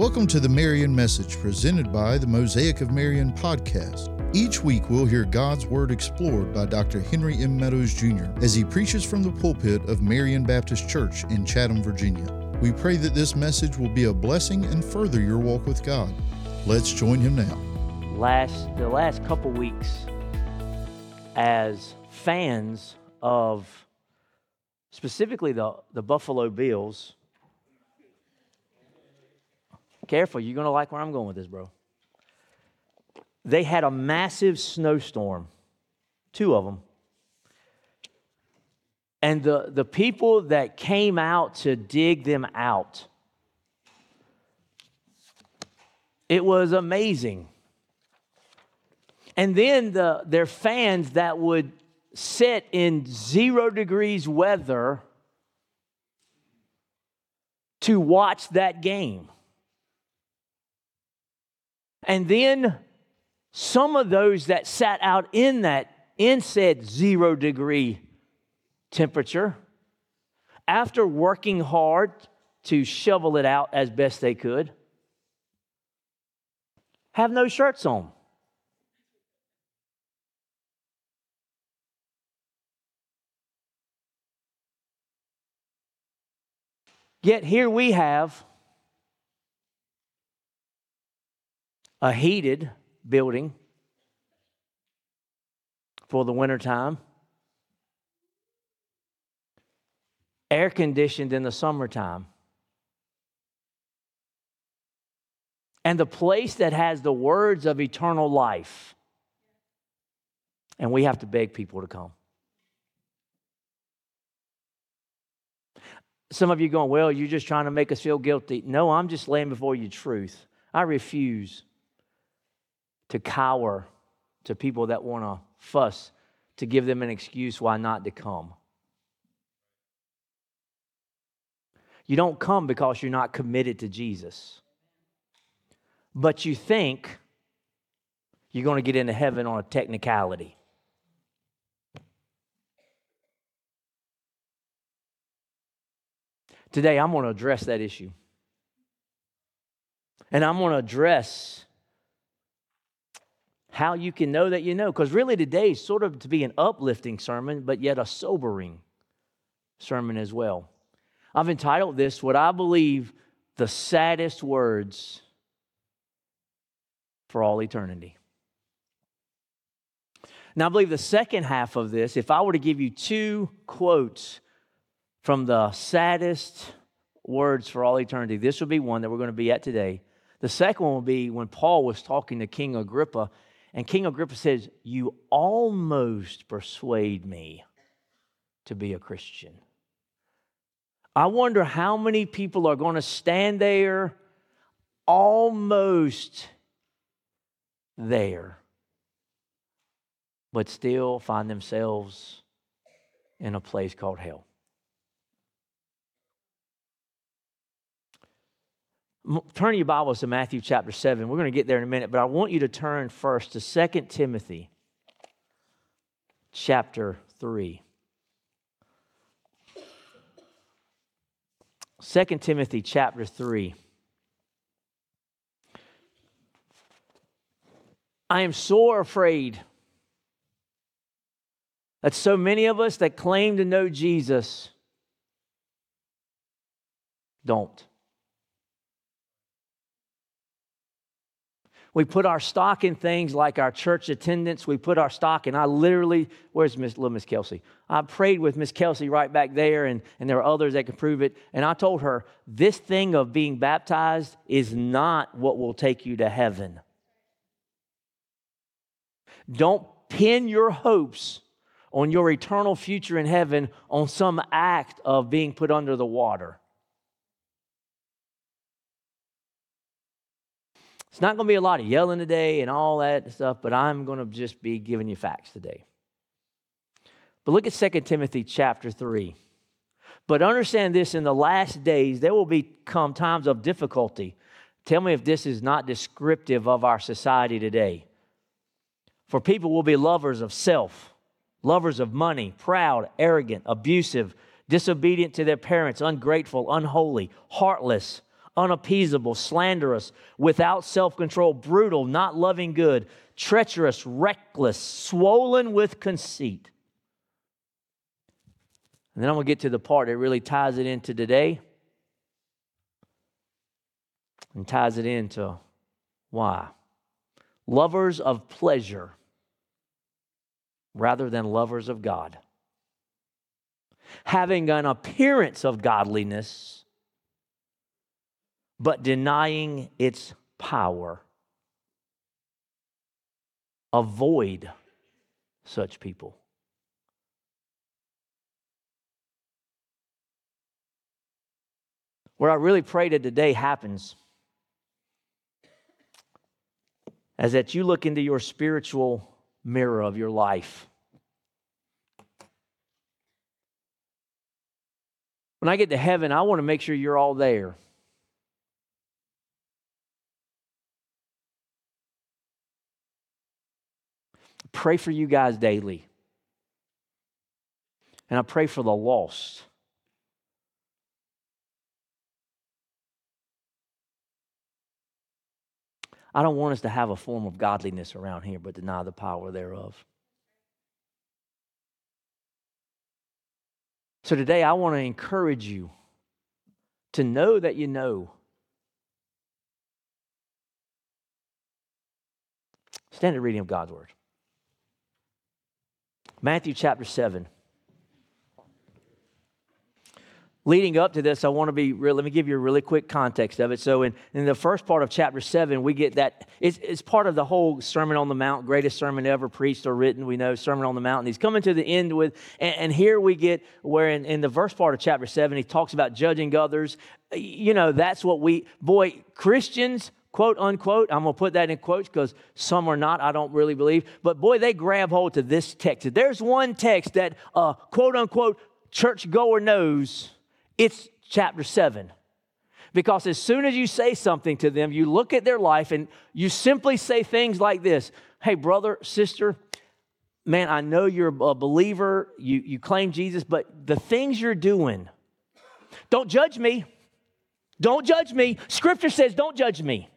Welcome to the Marion Message presented by the Mosaic of Marion podcast. Each week we'll hear God's Word explored by Dr. Henry M. Meadows Jr. as he preaches from the pulpit of Marion Baptist Church in Chatham, Virginia. We pray that this message will be a blessing and further your walk with God. Let's join him now. Last the last couple weeks as fans of specifically the, the Buffalo Bills Careful, you're going to like where I'm going with this, bro. They had a massive snowstorm, two of them. And the, the people that came out to dig them out, it was amazing. And then the, their fans that would sit in zero degrees weather to watch that game. And then some of those that sat out in that, in said zero degree temperature, after working hard to shovel it out as best they could, have no shirts on. Yet here we have a heated building for the wintertime, air conditioned in the summertime. And the place that has the words of eternal life. And we have to beg people to come. Some of you going, well, you're just trying to make us feel guilty. No, I'm just laying before you truth. I refuse to cower to people that want to fuss to give them an excuse why not to come. You don't come because you're not committed to Jesus. But you think you're going to get into heaven on a technicality. Today, I'm going to address that issue. And I'm going to address how you can know that you know. Because really, today is sort of to be an uplifting sermon, but yet a sobering sermon as well. I've entitled this What I Believe the Saddest Words for All Eternity. Now, I believe the second half of this, if I were to give you two quotes from the saddest words for all eternity, this would be one that we're going to be at today. The second one will be when Paul was talking to King Agrippa and King Agrippa says, You almost persuade me to be a Christian. I wonder how many people are going to stand there almost there, but still find themselves in a place called hell. Turn your Bibles to Matthew chapter 7. We're going to get there in a minute, but I want you to turn first to 2 Timothy chapter 3. 2 Timothy chapter 3. I am sore afraid that so many of us that claim to know Jesus don't. We put our stock in things like our church attendance. We put our stock, in. I literally, where's Miss little Miss Kelsey? I prayed with Miss Kelsey right back there, and, and there are others that can prove it. And I told her, this thing of being baptized is not what will take you to heaven. Don't pin your hopes on your eternal future in heaven on some act of being put under the water. It's not going to be a lot of yelling today and all that stuff, but I'm going to just be giving you facts today. But look at 2 Timothy chapter 3. But understand this in the last days, there will become times of difficulty. Tell me if this is not descriptive of our society today. For people will be lovers of self, lovers of money, proud, arrogant, abusive, disobedient to their parents, ungrateful, unholy, heartless unappeasable, slanderous, without self control, brutal, not loving good, treacherous, reckless, swollen with conceit. And then I'm going to get to the part that really ties it into today and ties it into why. Lovers of pleasure rather than lovers of God. Having an appearance of godliness, but denying its power. Avoid such people. Where I really pray that today happens is that you look into your spiritual mirror of your life. When I get to heaven, I want to make sure you're all there. Pray for you guys daily. And I pray for the lost. I don't want us to have a form of godliness around here, but deny the power thereof. So today, I want to encourage you to know that you know. Standard reading of God's Word. Matthew chapter 7 leading up to this, I want to be real. Let me give you a really quick context of it. So, in, in the first part of chapter 7, we get that it's, it's part of the whole Sermon on the Mount, greatest sermon ever preached or written. We know Sermon on the Mount. And he's coming to the end with, and, and here we get where in, in the first part of chapter 7, he talks about judging others. You know, that's what we, boy, Christians, quote unquote, I'm going to put that in quotes because some are not, I don't really believe. But boy, they grab hold to this text. There's one text that, uh, quote unquote, churchgoer knows it's chapter 7. Because as soon as you say something to them, you look at their life and you simply say things like this Hey, brother, sister, man, I know you're a believer, you, you claim Jesus, but the things you're doing, don't judge me. Don't judge me. Scripture says, don't judge me.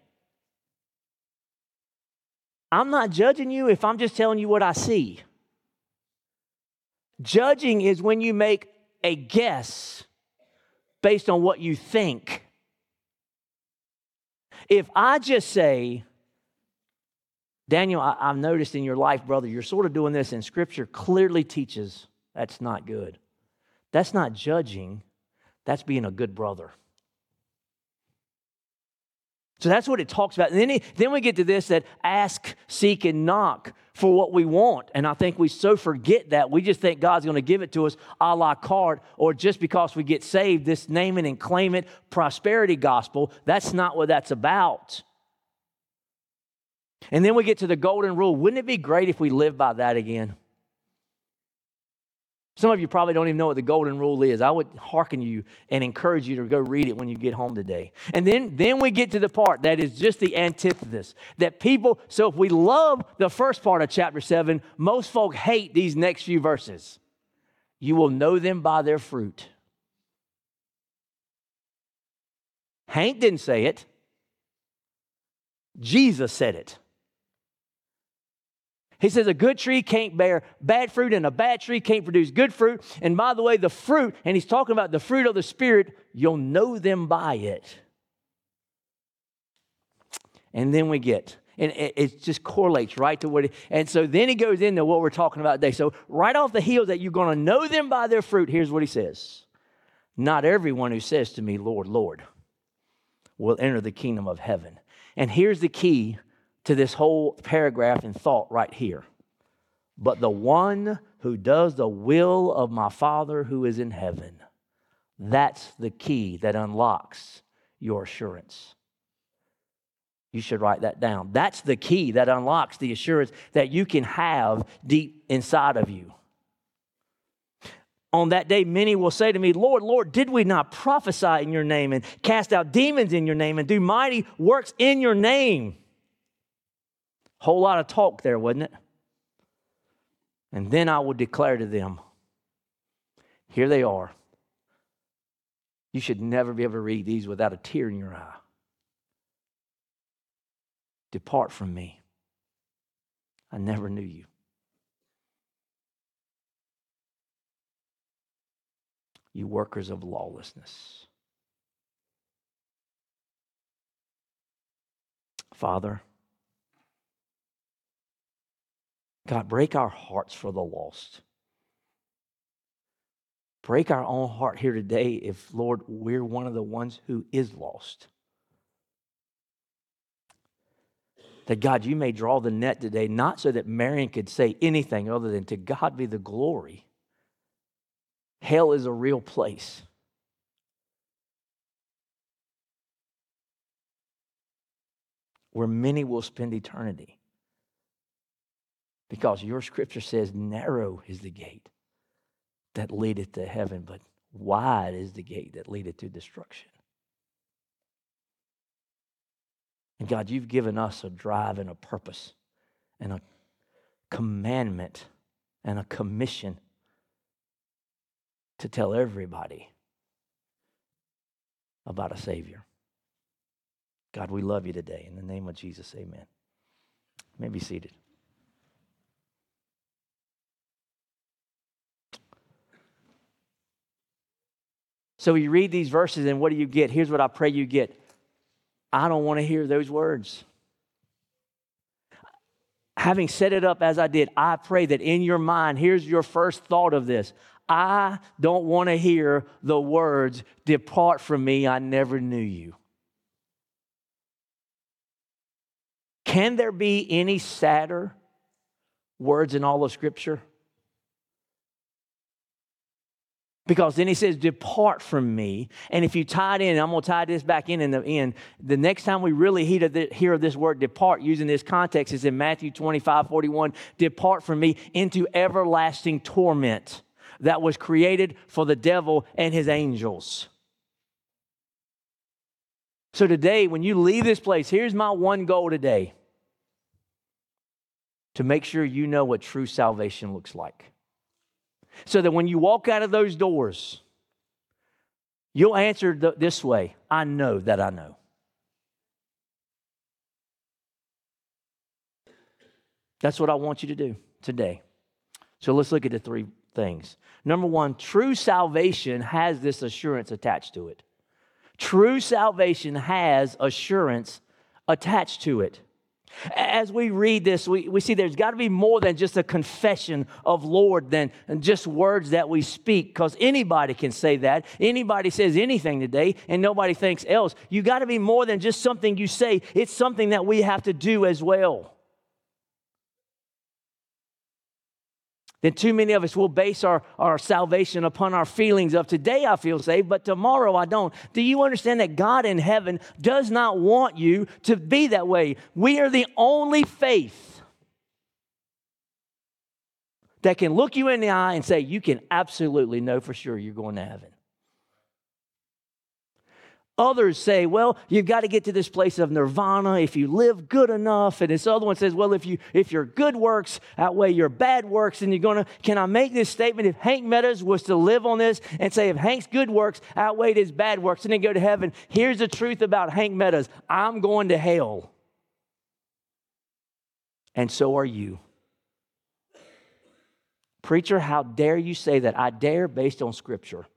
I'm not judging you if I'm just telling you what I see. Judging is when you make a guess based on what you think. If I just say, Daniel, I, have noticed in your life, brother, you're sort of doing this, and Scripture clearly teaches that's not good. That's not judging, that's being a good brother. So that's what it talks about. And then, he, then we get to this that ask, seek, and knock for what we want. And I think we so forget that. We just think God's going to give it to us a la carte, or just because we get saved, this name it and claim it prosperity gospel. That's not what that's about. And then we get to the golden rule. Wouldn't it be great if we lived by that again? Some of you probably don't even know what the golden rule is. I would hearken you and encourage you to go read it when you get home today. And then, then we get to the part that is just the antithesis. That people, so if we love the first part of chapter 7, most folk hate these next few verses. You will know them by their fruit. Hank didn't say it, Jesus said it. He says a good tree can't bear bad fruit, and a bad tree can't produce good fruit. And by the way, the fruit, and he's talking about the fruit of the Spirit, you'll know them by it. And then we get, and it, just correlates right to what, it, and so then he goes into what we're talking about today. So, right off the heels that you're going to know them by their fruit, here's what he says Not everyone who says to me, Lord, Lord, will enter the kingdom of heaven. And here's the key to this whole paragraph and thought right here. But the one who does the will of my Father who is in heaven, that's the key that unlocks your assurance. You should write that down. That's the key that unlocks the assurance that you can have deep inside of you. On that day, many will say to me, Lord, Lord, did we not prophesy in your name and cast out demons in your name and do mighty works in your name? Whole lot of talk there, wasn't it? And then I will declare to them, Here they are. You should never be able to read these without a tear in your eye. Depart from me. I never knew you. You workers of lawlessness. Father, God, break our hearts for the lost. Break our own heart here today if, Lord, we're one of the ones who is lost. That God, you may draw the net today, not so that Marion could say anything other than to God be the glory. Hell is a real place. Where many will spend eternity. Because your scripture says, narrow is the gate that leadeth to heaven, but wide is the gate that leadeth to destruction. And God, you've given us a drive and a purpose and a commandment and a commission to tell everybody about a Savior. God, we love you today. In the name of Jesus, amen. You may be seated. So you read these verses, and what do you get? Here's what I pray you get I don't want to hear those words. Having set it up as I did, I pray that in your mind, here's your first thought of this I don't want to hear the words, Depart from me, I never knew you. Can there be any sadder words in all of Scripture? Because then he says, Depart from me. And if you tie it in, I'm going to tie this back in in the end. The next time we really hear this word depart using this context is in Matthew 25 41. Depart from me into everlasting torment that was created for the devil and his angels. So today, when you leave this place, here's my one goal today to make sure you know what true salvation looks like. So that when you walk out of those doors, you'll answer th- this way I know that I know. That's what I want you to do today. So let's look at the three things. Number one, true salvation has this assurance attached to it. True salvation has assurance attached to it. As we read this, we, we see there's got to be more than just a confession of Lord than just words that we speak, because anybody can say that. Anybody says anything today, and nobody thinks else. You got to be more than just something you say, it's something that we have to do as well. Then too many of us will base our, our salvation upon our feelings of today I feel saved, but tomorrow I don't. Do you understand that God in heaven does not want you to be that way? We are the only faith that can look you in the eye and say, You can absolutely know for sure you're going to heaven. Others say, well, you've got to get to this place of nirvana if you live good enough. And this other one says, well, if you if your good works outweigh your bad works, then you're gonna, can I make this statement? If Hank Meadows was to live on this and say if Hank's good works outweighed his bad works and then go to heaven, here's the truth about Hank Meadows. I'm going to hell. And so are you. Preacher, how dare you say that? I dare based on scripture.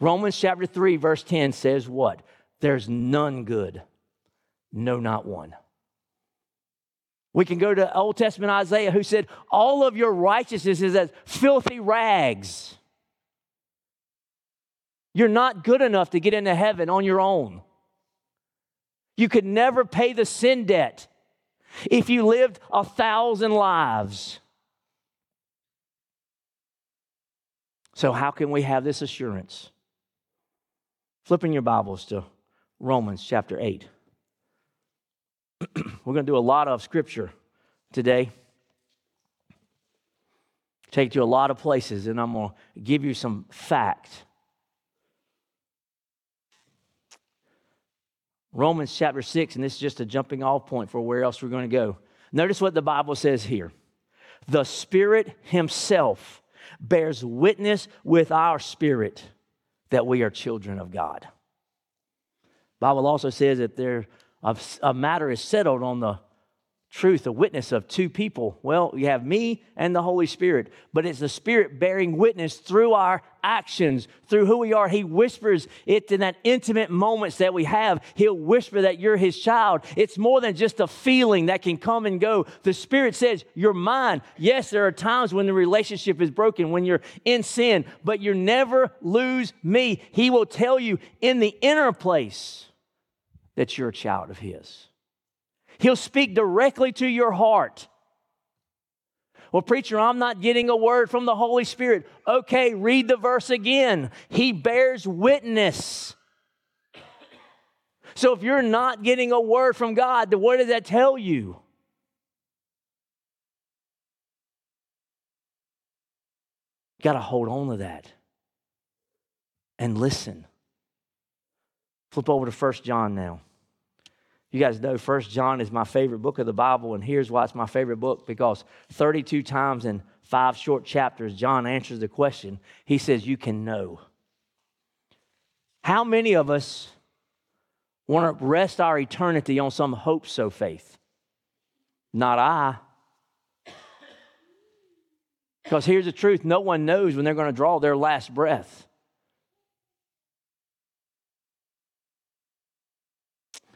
Romans chapter 3, verse 10 says what? There's none good, no, not one. We can go to Old Testament Isaiah, who said, All of your righteousness is as filthy rags. You're not good enough to get into heaven on your own. You could never pay the sin debt if you lived a thousand lives. So, how can we have this assurance? Flipping your Bibles to Romans chapter 8. We're going to do a lot of scripture today. Take you to a lot of places, and I'm going to give you some fact. Romans chapter 6, and this is just a jumping off point for where else we're going to go. Notice what the Bible says here The Spirit Himself bears witness with our spirit that we are children of God. Bible also says that there a, a matter is settled on the truth, a witness of two people. Well, you have me and the Holy Spirit, but it's the Spirit bearing witness through our actions, through who we are. He whispers it in that intimate moments that we have. He'll whisper that you're His child. It's more than just a feeling that can come and go. The Spirit says, You're mine. Yes, there are times when the relationship is broken, when you're in sin, but you never lose me. He will tell you in the inner place that you're a child of His. He'll speak directly to your heart. Well, preacher, I'm not getting a word from the Holy Spirit. Okay, read the verse again. He bears witness. So if you're not getting a word from God, then what does that tell you? You got to hold on to that and listen. Flip over to First John now. You guys know First John is my favorite book of the Bible, and here's why it's my favorite book because 32 times in five short chapters, John answers the question. He says, You can know. How many of us want to rest our eternity on some hope so faith? Not I. Because here's the truth no one knows when they're going to draw their last breath.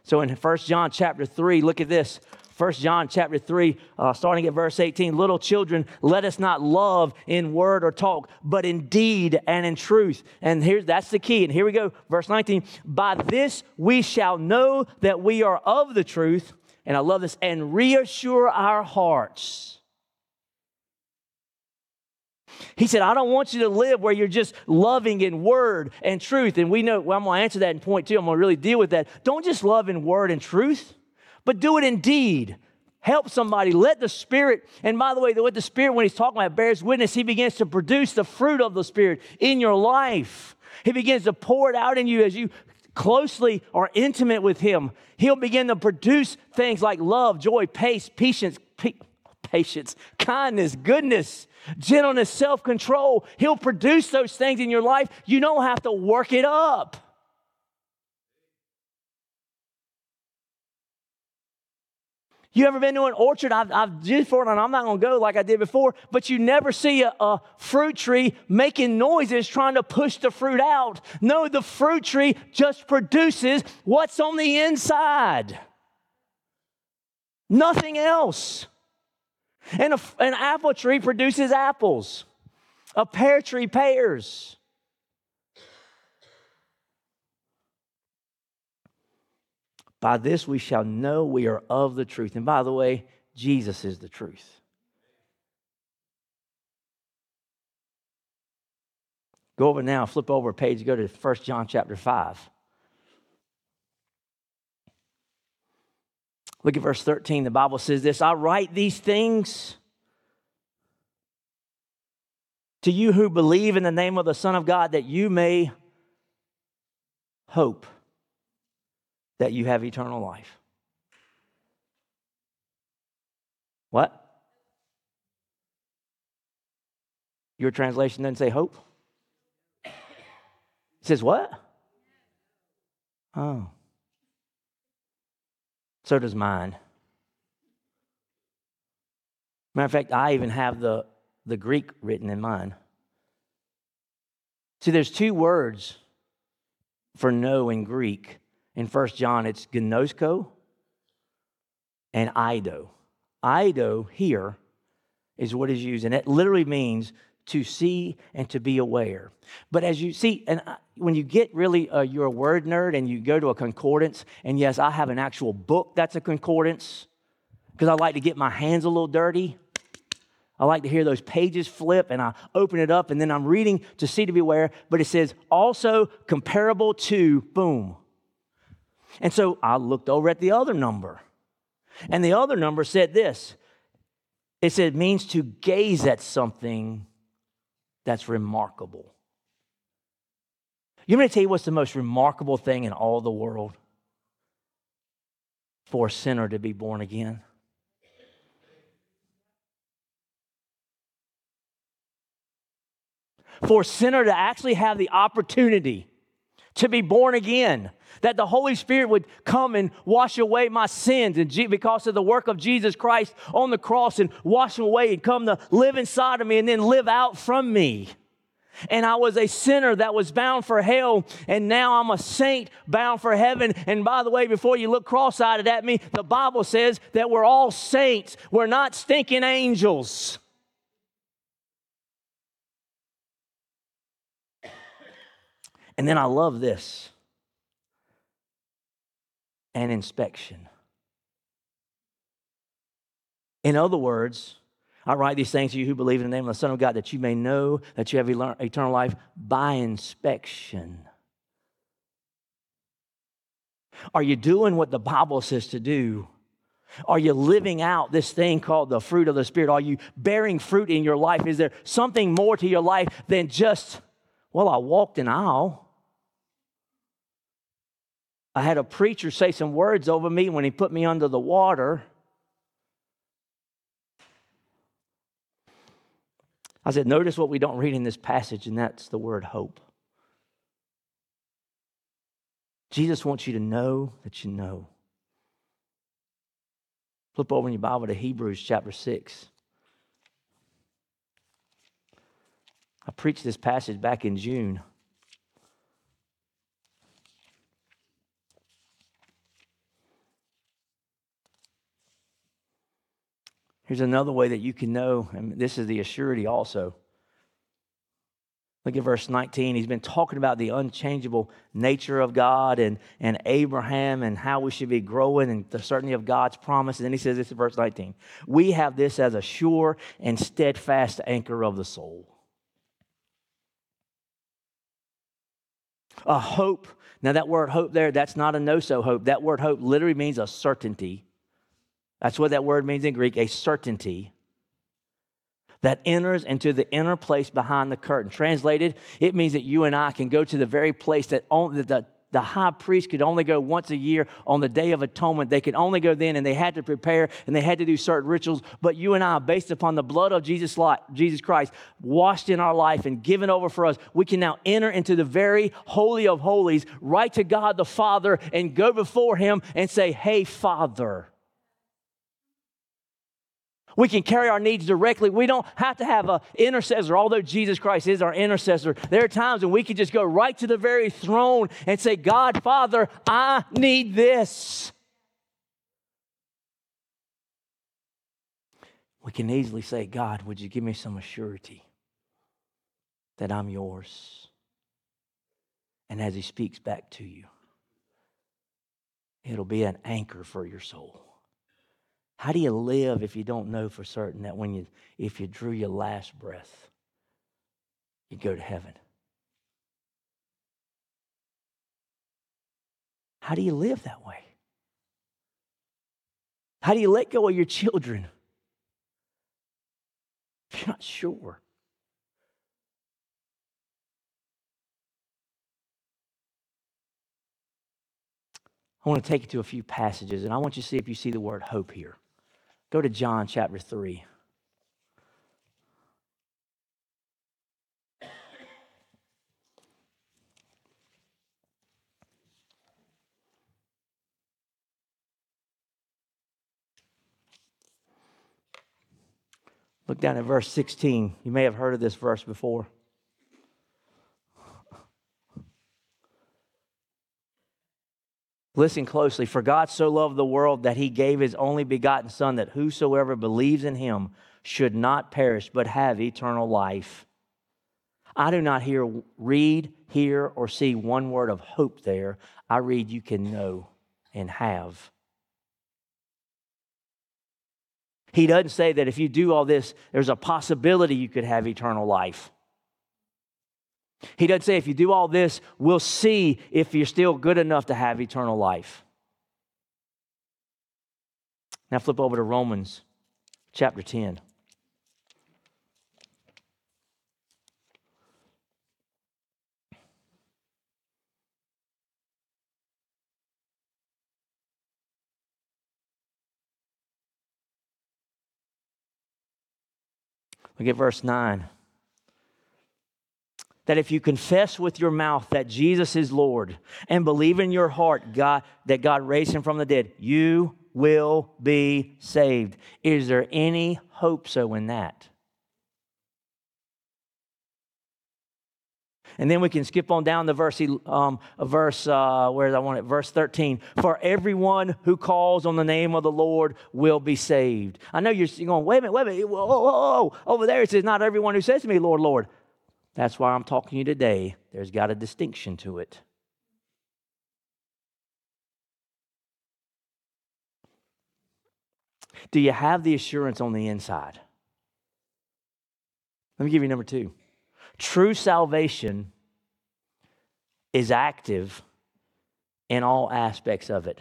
So in 1 John chapter 3, look at this. 1 John chapter 3, uh, starting at verse 18. Little children, let us not love in word or talk, but in deed and in truth. And here's that's the key. And here we go, verse 19. By this we shall know that we are of the truth. And I love this, and reassure our hearts. He said, I don't want you to live where you're just loving in word and truth. And we know, well, I'm going to answer that in point two. I'm going to really deal with that. Don't just love in word and truth, but do it in deed. Help somebody. Let the Spirit, and by the way, what the Spirit, when He's talking about, bears witness, He begins to produce the fruit of the Spirit in your life. He begins to pour it out in you as you closely are intimate with Him. He'll begin to produce things like love, joy, pace, patience, patience, kindness, goodness, gentleness, self control. He'll produce those things in your life. You don't have to work it up. You ever been to an orchard? I've, I've just for it, and I'm not going to go like I did before, but you never see a, a, fruit tree making noises trying to push the fruit out. No, the fruit tree just produces what's on the inside. Nothing else. And a, an apple tree produces apples, a pear tree, pears. By this we shall know we are of the truth. And by the way, Jesus is the truth. Go over now, flip over a page, go to 1 John chapter 5. Look at verse 13. The Bible says this I write these things to you who believe in the name of the Son of God that you may hope that you have eternal life. What? Your translation doesn't say hope? It says what? Oh. So does mine. Matter of fact, I even have the, the Greek written in mine. See, there's two words for know in Greek. In First John, it's gnosko and ido. Ido here is what is used, and it literally means to see and to be aware. But as you see, and when you get really, uh, you're a word nerd and you go to a concordance, and yes, I have an actual book that's a concordance because I like to get my hands a little dirty. I like to hear those pages flip and I open it up and then I'm reading to see to be aware, but it says also comparable to, boom. And so I looked over at the other number. And the other number said this it said means to gaze at something that's remarkable. You want me to tell you what's the most remarkable thing in all the world? For a sinner to be born again. for a sinner to actually have the opportunity to be born again, that the Holy Spirit would come and wash away my sins and because of the work of Jesus Christ on the cross and wash them away and come to live inside of me and then live out from me. And I was a sinner that was bound for hell, and now I'm a saint bound for heaven. And by the way, before you look cross eyed at me, the Bible says that we're all saints, we're not stinking angels. And then I love this an inspection. In other words, I write these things to you who believe in the name of the Son of God that you may know that you have eternal life by inspection. Are you doing what the Bible says to do? Are you living out this thing called the fruit of the Spirit? Are you bearing fruit in your life? Is there something more to your life than just, well, I walked an aisle? I had a preacher say some words over me when he put me under the water. I said, notice what we don't read in this passage, and that's the word hope. Jesus wants you to know that you know. Flip over in your Bible to Hebrews chapter 6. I preached this passage back in June. Here's another way that you can know, and this is the assurity also. Look at verse 19. He's been talking about the unchangeable nature of God and, and Abraham and how we should be growing and the certainty of God's promise. And then he says this in verse 19 We have this as a sure and steadfast anchor of the soul. A hope. Now, that word hope there, that's not a no so hope. That word hope literally means a certainty. That's what that word means in Greek a certainty that enters into the inner place behind the curtain. Translated, it means that you and I can go to the very place that only the, the high priest could only go once a year on the Day of Atonement. They could only go then, and they had to prepare and they had to do certain rituals. But you and I, based upon the blood of Jesus, Jesus Christ, washed in our life and given over for us, we can now enter into the very holy of holies, right to God the Father, and go before Him and say, Hey, Father. We can carry our needs directly. We don't have to have an intercessor, although Jesus Christ is our intercessor. There are times when we can just go right to the very throne and say, God, Father, I need this. We can easily say, God, would you give me some assurity that I'm yours? And as He speaks back to you, it'll be an anchor for your soul. How do you live if you don't know for certain that when you, if you drew your last breath, you go to heaven? How do you live that way? How do you let go of your children if you're not sure? I want to take you to a few passages, and I want you to see if you see the word hope here. Go to John chapter 3. Look down at verse 16. You may have heard of this verse before. Listen closely. For God so loved the world that he gave his only begotten Son, that whosoever believes in him should not perish, but have eternal life. I do not hear, read, hear, or see one word of hope there. I read you can know and have. He doesn't say that if you do all this, there's a possibility you could have eternal life. He doesn't say, if you do all this, we'll see if you're still good enough to have eternal life. Now flip over to Romans chapter 10. Look at verse 9. That if you confess with your mouth that Jesus is Lord and believe in your heart God, that God raised him from the dead, you will be saved. Is there any hope so in that? And then we can skip on down to verse, um, verse uh, where I want it, verse 13. For everyone who calls on the name of the Lord will be saved. I know you're going, wait a minute, wait a minute. Whoa, whoa, whoa. Over there it says, not everyone who says to me, Lord, Lord. That's why I'm talking to you today. There's got a distinction to it. Do you have the assurance on the inside? Let me give you number two. True salvation is active in all aspects of it.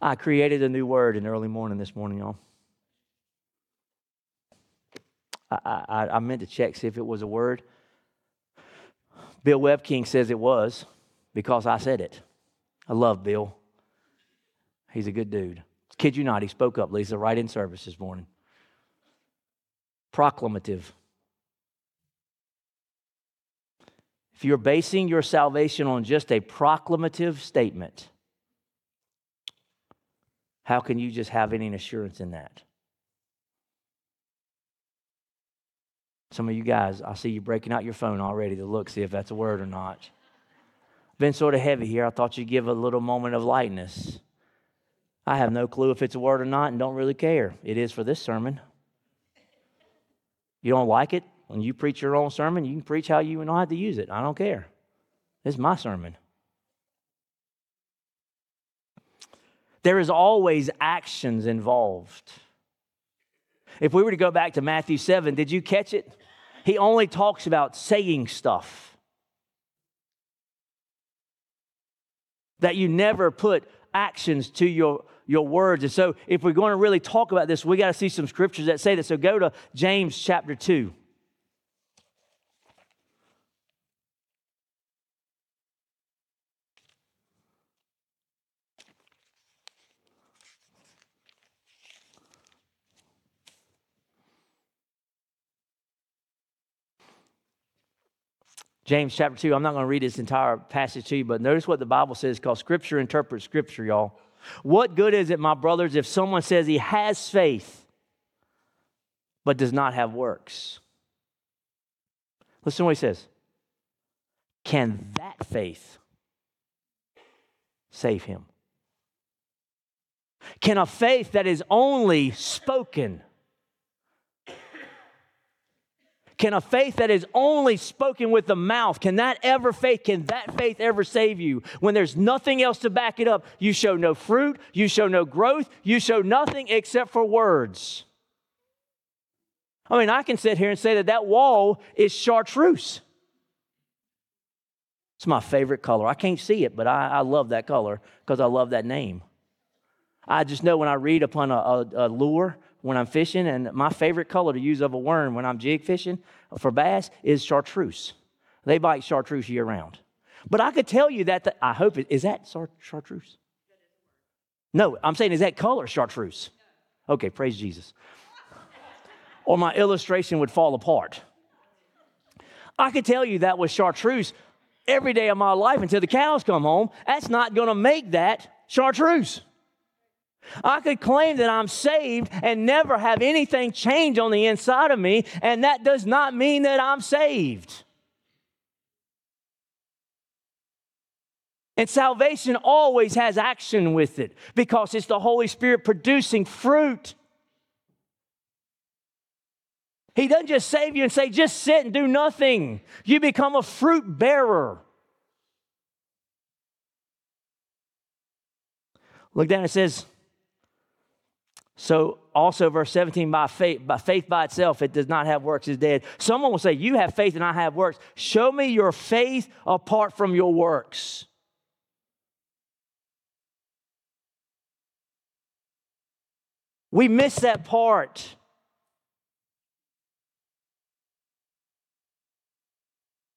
I created a new word in early morning this morning, y'all. I, I, I meant to check, see if it was a word. Bill Webking says it was because I said it. I love Bill. He's a good dude. Kid you not, he spoke up, Lisa, right in service this morning. Proclamative. If you're basing your salvation on just a proclamative statement, how can you just have any assurance in that? Some of you guys, I see you breaking out your phone already to look, see if that's a word or not. Been sort of heavy here. I thought you'd give a little moment of lightness. I have no clue if it's a word or not and don't really care. It is for this sermon. You don't like it? When you preach your own sermon, you can preach how you know how to use it. I don't care. It's my sermon. There is always actions involved. If we were to go back to Matthew 7, did you catch it? He only talks about saying stuff. That you never put actions to your, your words. And so, if we're going to really talk about this, we got to see some scriptures that say that. So, go to James chapter 2. James chapter 2, I'm not going to read this entire passage to you, but notice what the Bible says because Scripture interprets Scripture, y'all. What good is it, my brothers, if someone says he has faith but does not have works? Listen to what he says. Can that faith save him? Can a faith that is only spoken Can a faith that is only spoken with the mouth, can that ever faith, can that faith ever save you? When there's nothing else to back it up, you show no fruit, you show no growth, you show nothing except for words. I mean, I can sit here and say that that wall is chartreuse. It's my favorite color. I can't see it, but I, I love that color because I love that name. I just know when I read upon a, a, a lure when I'm fishing, and my favorite color to use of a worm when I'm jig fishing for bass is chartreuse. They bite chartreuse year round. But I could tell you that, the, I hope it, is that chartreuse? No, I'm saying, is that color chartreuse? Okay, praise Jesus. or my illustration would fall apart. I could tell you that was chartreuse every day of my life until the cows come home. That's not going to make that chartreuse. I could claim that I'm saved and never have anything change on the inside of me, and that does not mean that I'm saved. And salvation always has action with it because it's the Holy Spirit producing fruit. He doesn't just save you and say, just sit and do nothing. You become a fruit bearer. Look down, it says, so also verse 17, by faith, by faith by itself, it does not have works, is dead. Someone will say, You have faith and I have works. Show me your faith apart from your works. We miss that part.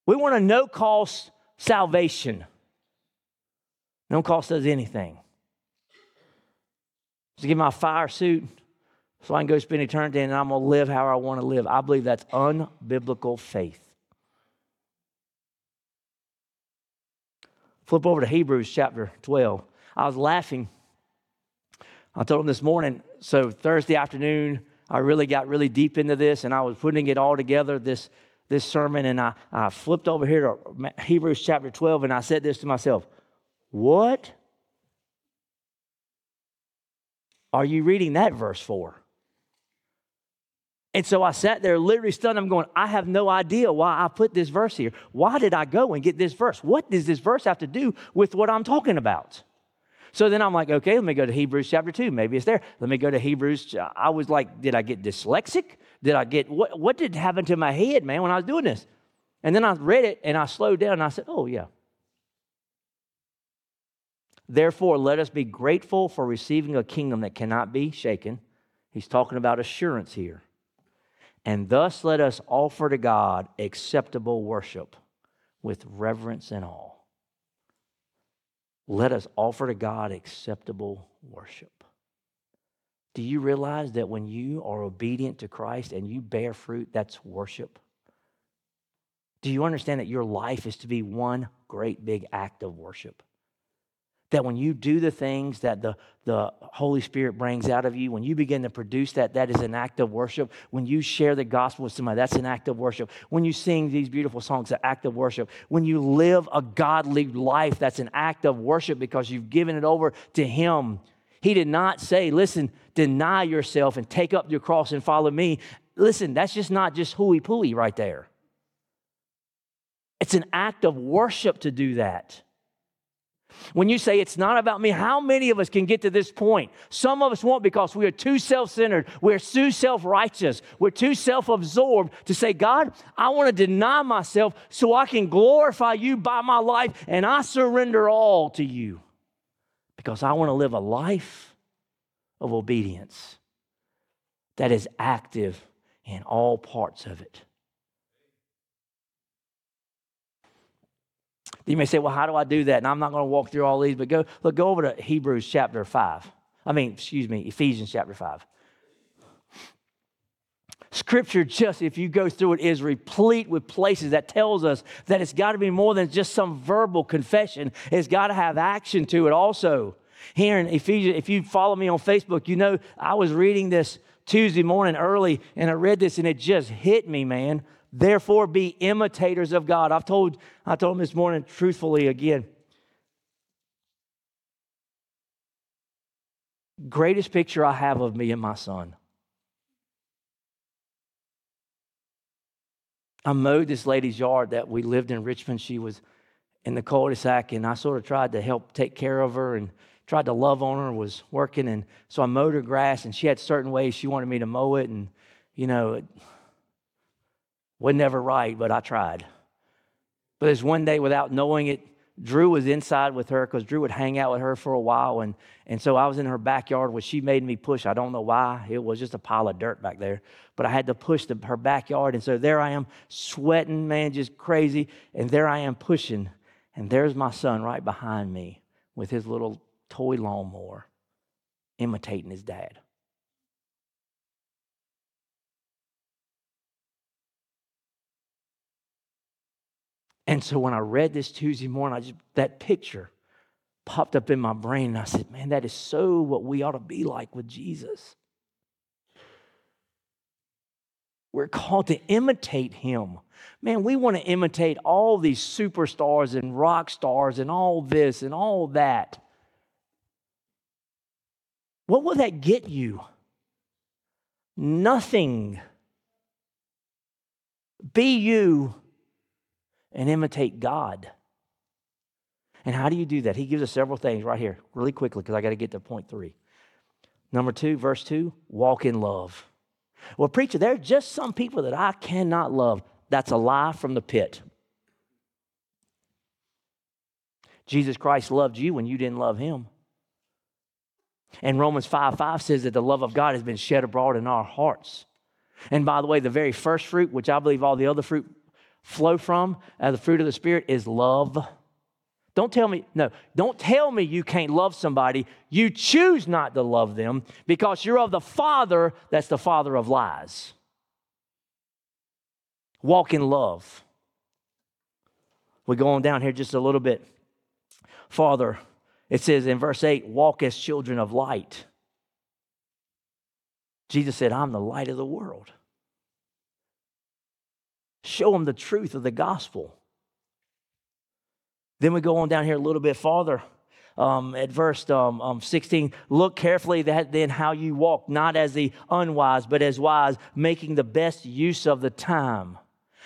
We want a no cost salvation. No cost us anything. Just give my fire suit, so I can go spend eternity and I'm going to live how I want to live. I believe that's unbiblical faith. Flip over to Hebrews chapter 12. I was laughing. I told him this morning, so Thursday afternoon, I really got really deep into this and I was putting it all together, this, this sermon, and I, I flipped over here to Hebrews chapter 12 and I said this to myself What are you reading that verse for? And so I sat there literally stunned. I'm going, I have no idea why I put this verse here. Why did I go and get this verse? What does this verse have to do with what I'm talking about? So then I'm like, okay, let me go to Hebrews chapter 2. Maybe it's there. Let me go to Hebrews. I was like, did I get dyslexic? Did I get, what, what did happen to my head, man, when I was doing this? And then I read it and I slowed down and I said, oh, yeah. Therefore, let us be grateful for receiving a kingdom that cannot be shaken. He's talking about assurance here. And thus let us offer to God acceptable worship with reverence and awe. Let us offer to God acceptable worship. Do you realize that when you are obedient to Christ and you bear fruit, that's worship? Do you understand that your life is to be one great big act of worship? That when you do the things that the, the Holy Spirit brings out of you, when you begin to produce that, that is an act of worship. When you share the gospel with somebody, that's an act of worship. When you sing these beautiful songs, an act of worship. When you live a godly life, that's an act of worship because you've given it over to Him. He did not say, listen, deny yourself and take up your cross and follow me. Listen, that's just not just hooey pooey right there. It's an act of worship to do that. When you say it's not about me, how many of us can get to this point? Some of us won't because we are too self centered. We're too self righteous. We're too self absorbed to say, God, I want to deny myself so I can glorify you by my life and I surrender all to you because I want to live a life of obedience that is active in all parts of it. You may say, well, how do I do that? And I'm not going to walk through all these, but go, look, go over to Hebrews chapter 5. I mean, excuse me, Ephesians chapter 5. Scripture just, if you go through it, is replete with places that tells us that it's got to be more than just some verbal confession. It's got to have action to it also. Here in Ephesians, if you follow me on Facebook, you know I was reading this Tuesday morning early and I read this and it just hit me, man. Therefore, be imitators of God. I've told, I told him this morning truthfully again. Greatest picture I have of me and my son. I mowed this lady's yard that we lived in Richmond. She was in the cul-de-sac, and I sort of tried to help take care of her and tried to love on her. Was working, and so I mowed her grass, and she had certain ways she wanted me to mow it, and you know, was never right, but I tried. But there's one day without knowing it, Drew was inside with her because Drew would hang out with her for a while. And, and so I was in her backyard where she made me push. I don't know why. It was just a pile of dirt back there. But I had to push the, her backyard. And so there I am sweating, man, just crazy. And there I am pushing. And there's my son right behind me with his little toy lawnmower imitating his dad. And so when I read this Tuesday morning, I just that picture popped up in my brain, and I said, "Man, that is so what we ought to be like with Jesus." We're called to imitate him. Man, we want to imitate all these superstars and rock stars and all this and all that. What will that get you? Nothing. Be you and imitate God. And how do you do that? He gives us several things right here, really quickly, because I got to get to point three. Number two, verse two, walk in love. Well, preacher, there are just some people that I cannot love. That's a lie from the pit. Jesus Christ loved you when you didn't love him. And Romans 5 5 says that the love of God has been shed abroad in our hearts. And by the way, the very first fruit, which I believe all the other fruit flow from, uh, the fruit of the Spirit, is love. Don't tell me, no, don't tell me you can't love somebody. You choose not to love them because you're of the Father that's the Father of lies. Walk in love. We go on down here just a little bit farther. It says in verse 8, walk as children of light. Jesus said, I'm the light of the world. Show them the truth of the gospel. Then we go on down here a little bit farther. Um, at verse um, um, 16, look carefully that then how you walk, not as the unwise, but as wise, making the best use of the time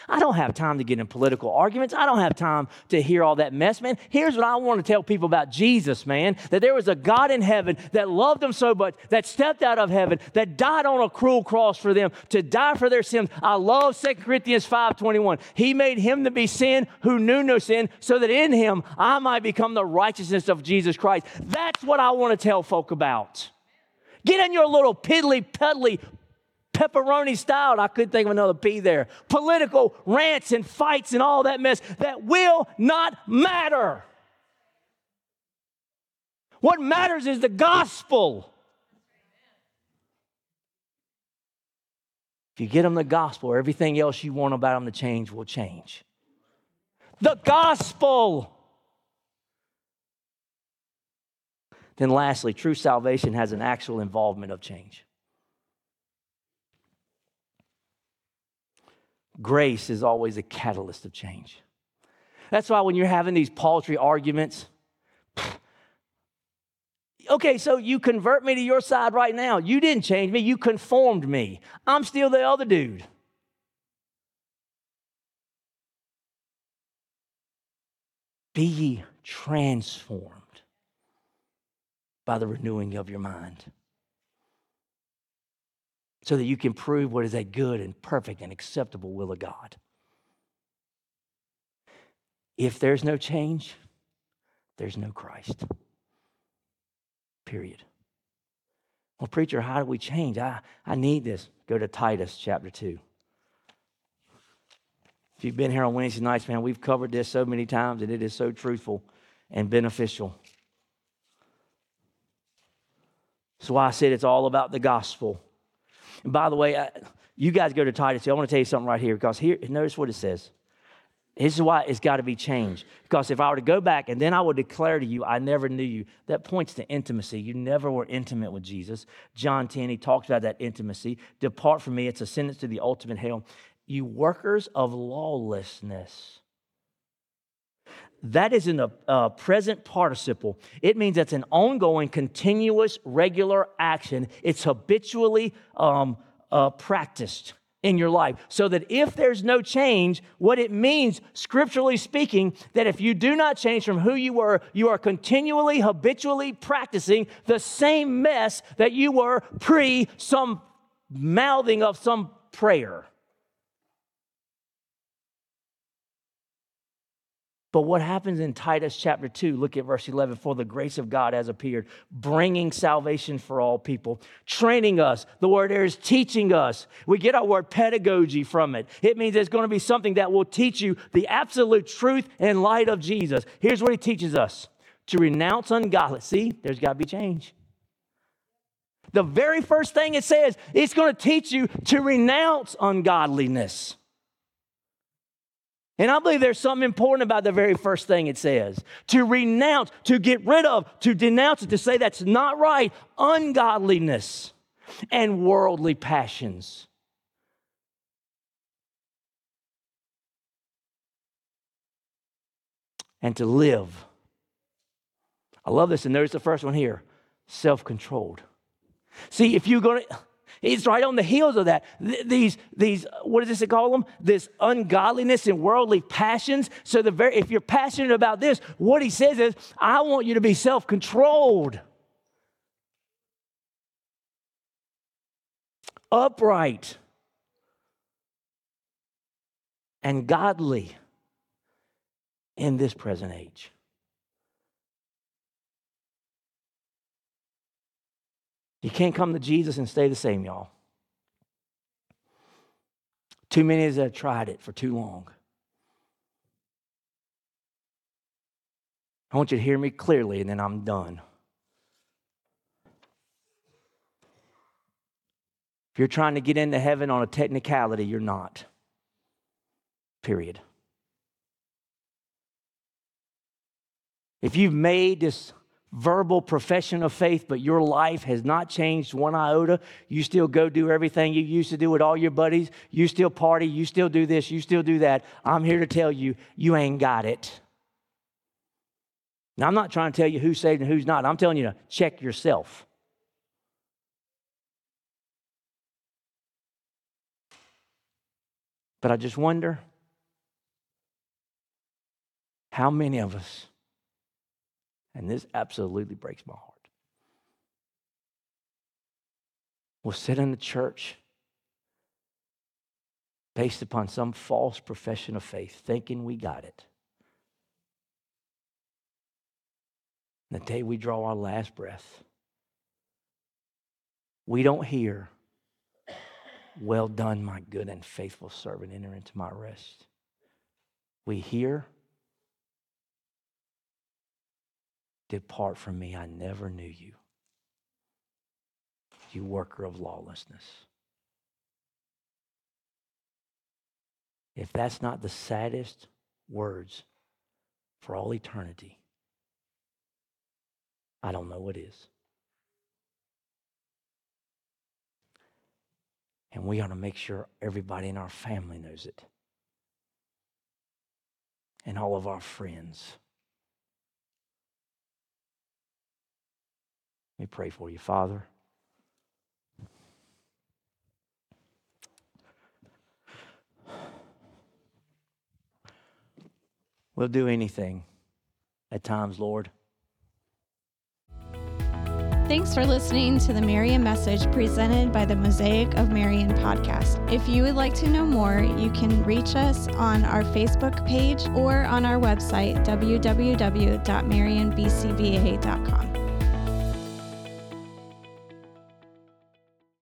I don't have time to get in political arguments. I don't have time to hear all that mess, man. Here's what I want to tell people about Jesus, man that there was a God in heaven that loved them so much, that stepped out of heaven, that died on a cruel cross for them to die for their sins. I love 2 Corinthians 5:21. He made him to be sin who knew no sin, so that in him I might become the righteousness of Jesus Christ. That's what I want to tell folk about. Get in your little piddly, peddly pepperoni style. I couldn't think of another P there. Political rants and fights and all that mess that will not matter. What matters is the gospel. If you get them the gospel, everything else you want about them to change will change. The gospel. Then, lastly, true salvation has an actual involvement of change. Grace is always a catalyst of change. That's why when you're having these paltry arguments, okay, so you convert me to your side right now. You didn't change me, you conformed me. I'm still the other dude. Be ye transformed by the renewing of your mind so that you can prove what is a good and perfect and acceptable will of God. If there's no change, there's no Christ. Period. Well, preacher, how do we change? I, I need this. Go to Titus chapter 2. If you've been here on Wednesday nights, man, we've covered this so many times and it is so truthful and beneficial. That's why I said it's all about the gospel. And by the way, I, you guys go to Titus. I want to tell you something right here because here, notice what it says. This is why it's got to be changed. Because if I were to go back and then I would declare to you, I never knew you, that points to intimacy. You never were intimate with Jesus. John 10, he talks about that intimacy. Depart from me, it's a sentence to the ultimate hell. You workers of lawlessness. That is in a, a present participle. It means it's an ongoing, continuous, regular action. It's habitually um, uh, practiced in your life. So that if there's no change, what it means, scripturally speaking, that if you do not change from who you were, you are continually, habitually practicing the same mess that you were pre some mouthing of some prayer. But what happens in Titus chapter 2, look at verse 11, for the grace of God has appeared, bringing salvation for all people, training us. The word there is teaching us. We get our word pedagogy from it. It means it's going to be something that will teach you the absolute truth and light of Jesus. Here's what he teaches us to renounce ungodly. See, there's got to be change. The very first thing it says, it's going to teach you to renounce ungodliness. And I believe there's something important about the very first thing it says to renounce, to get rid of, to denounce it, to say that's not right, ungodliness and worldly passions. And to live. I love this, and there's the first one here self controlled. See, if you're going to it's right on the heels of that. these, these, what does it call them? This ungodliness and worldly passions. So the very, if you're passionate about this, what he says is, I want you to be self-controlled. Upright. And godly in this present age. You can't come to Jesus and stay the same, y'all. Too many of us have tried it for too long. I want you to hear me clearly, and then I'm done. If you're trying to get into heaven on a technicality, you're not. Period. If you've made this verbal profession of faith, but your life has not changed one iota, you still go do everything you used to do with all your buddies, you still party, you still do this, you still do that, I'm here to tell you, you ain't got it. Now, I'm not trying to tell you who's saved and who's not. I'm telling you to check yourself. But I just wonder how many of us, and this absolutely breaks my heart, We'll sit in the church based upon some false profession of faith, thinking we got it. The day we draw our last breath, we don't hear well done, my good and faithful servant. Enter into my rest. We hear, Depart from me, I never knew you. You worker of lawlessness. If that's not the saddest words for all eternity, I don't know what is. And we ought to make sure everybody in our family knows it. And all of our friends. Let me pray for you, Father. We'll do anything at times, Lord. Thanks for listening to the Marion message presented by the Mosaic of Marion podcast. If you would like to know more, you can reach us on our Facebook page or on our website, www.marionbcva.com.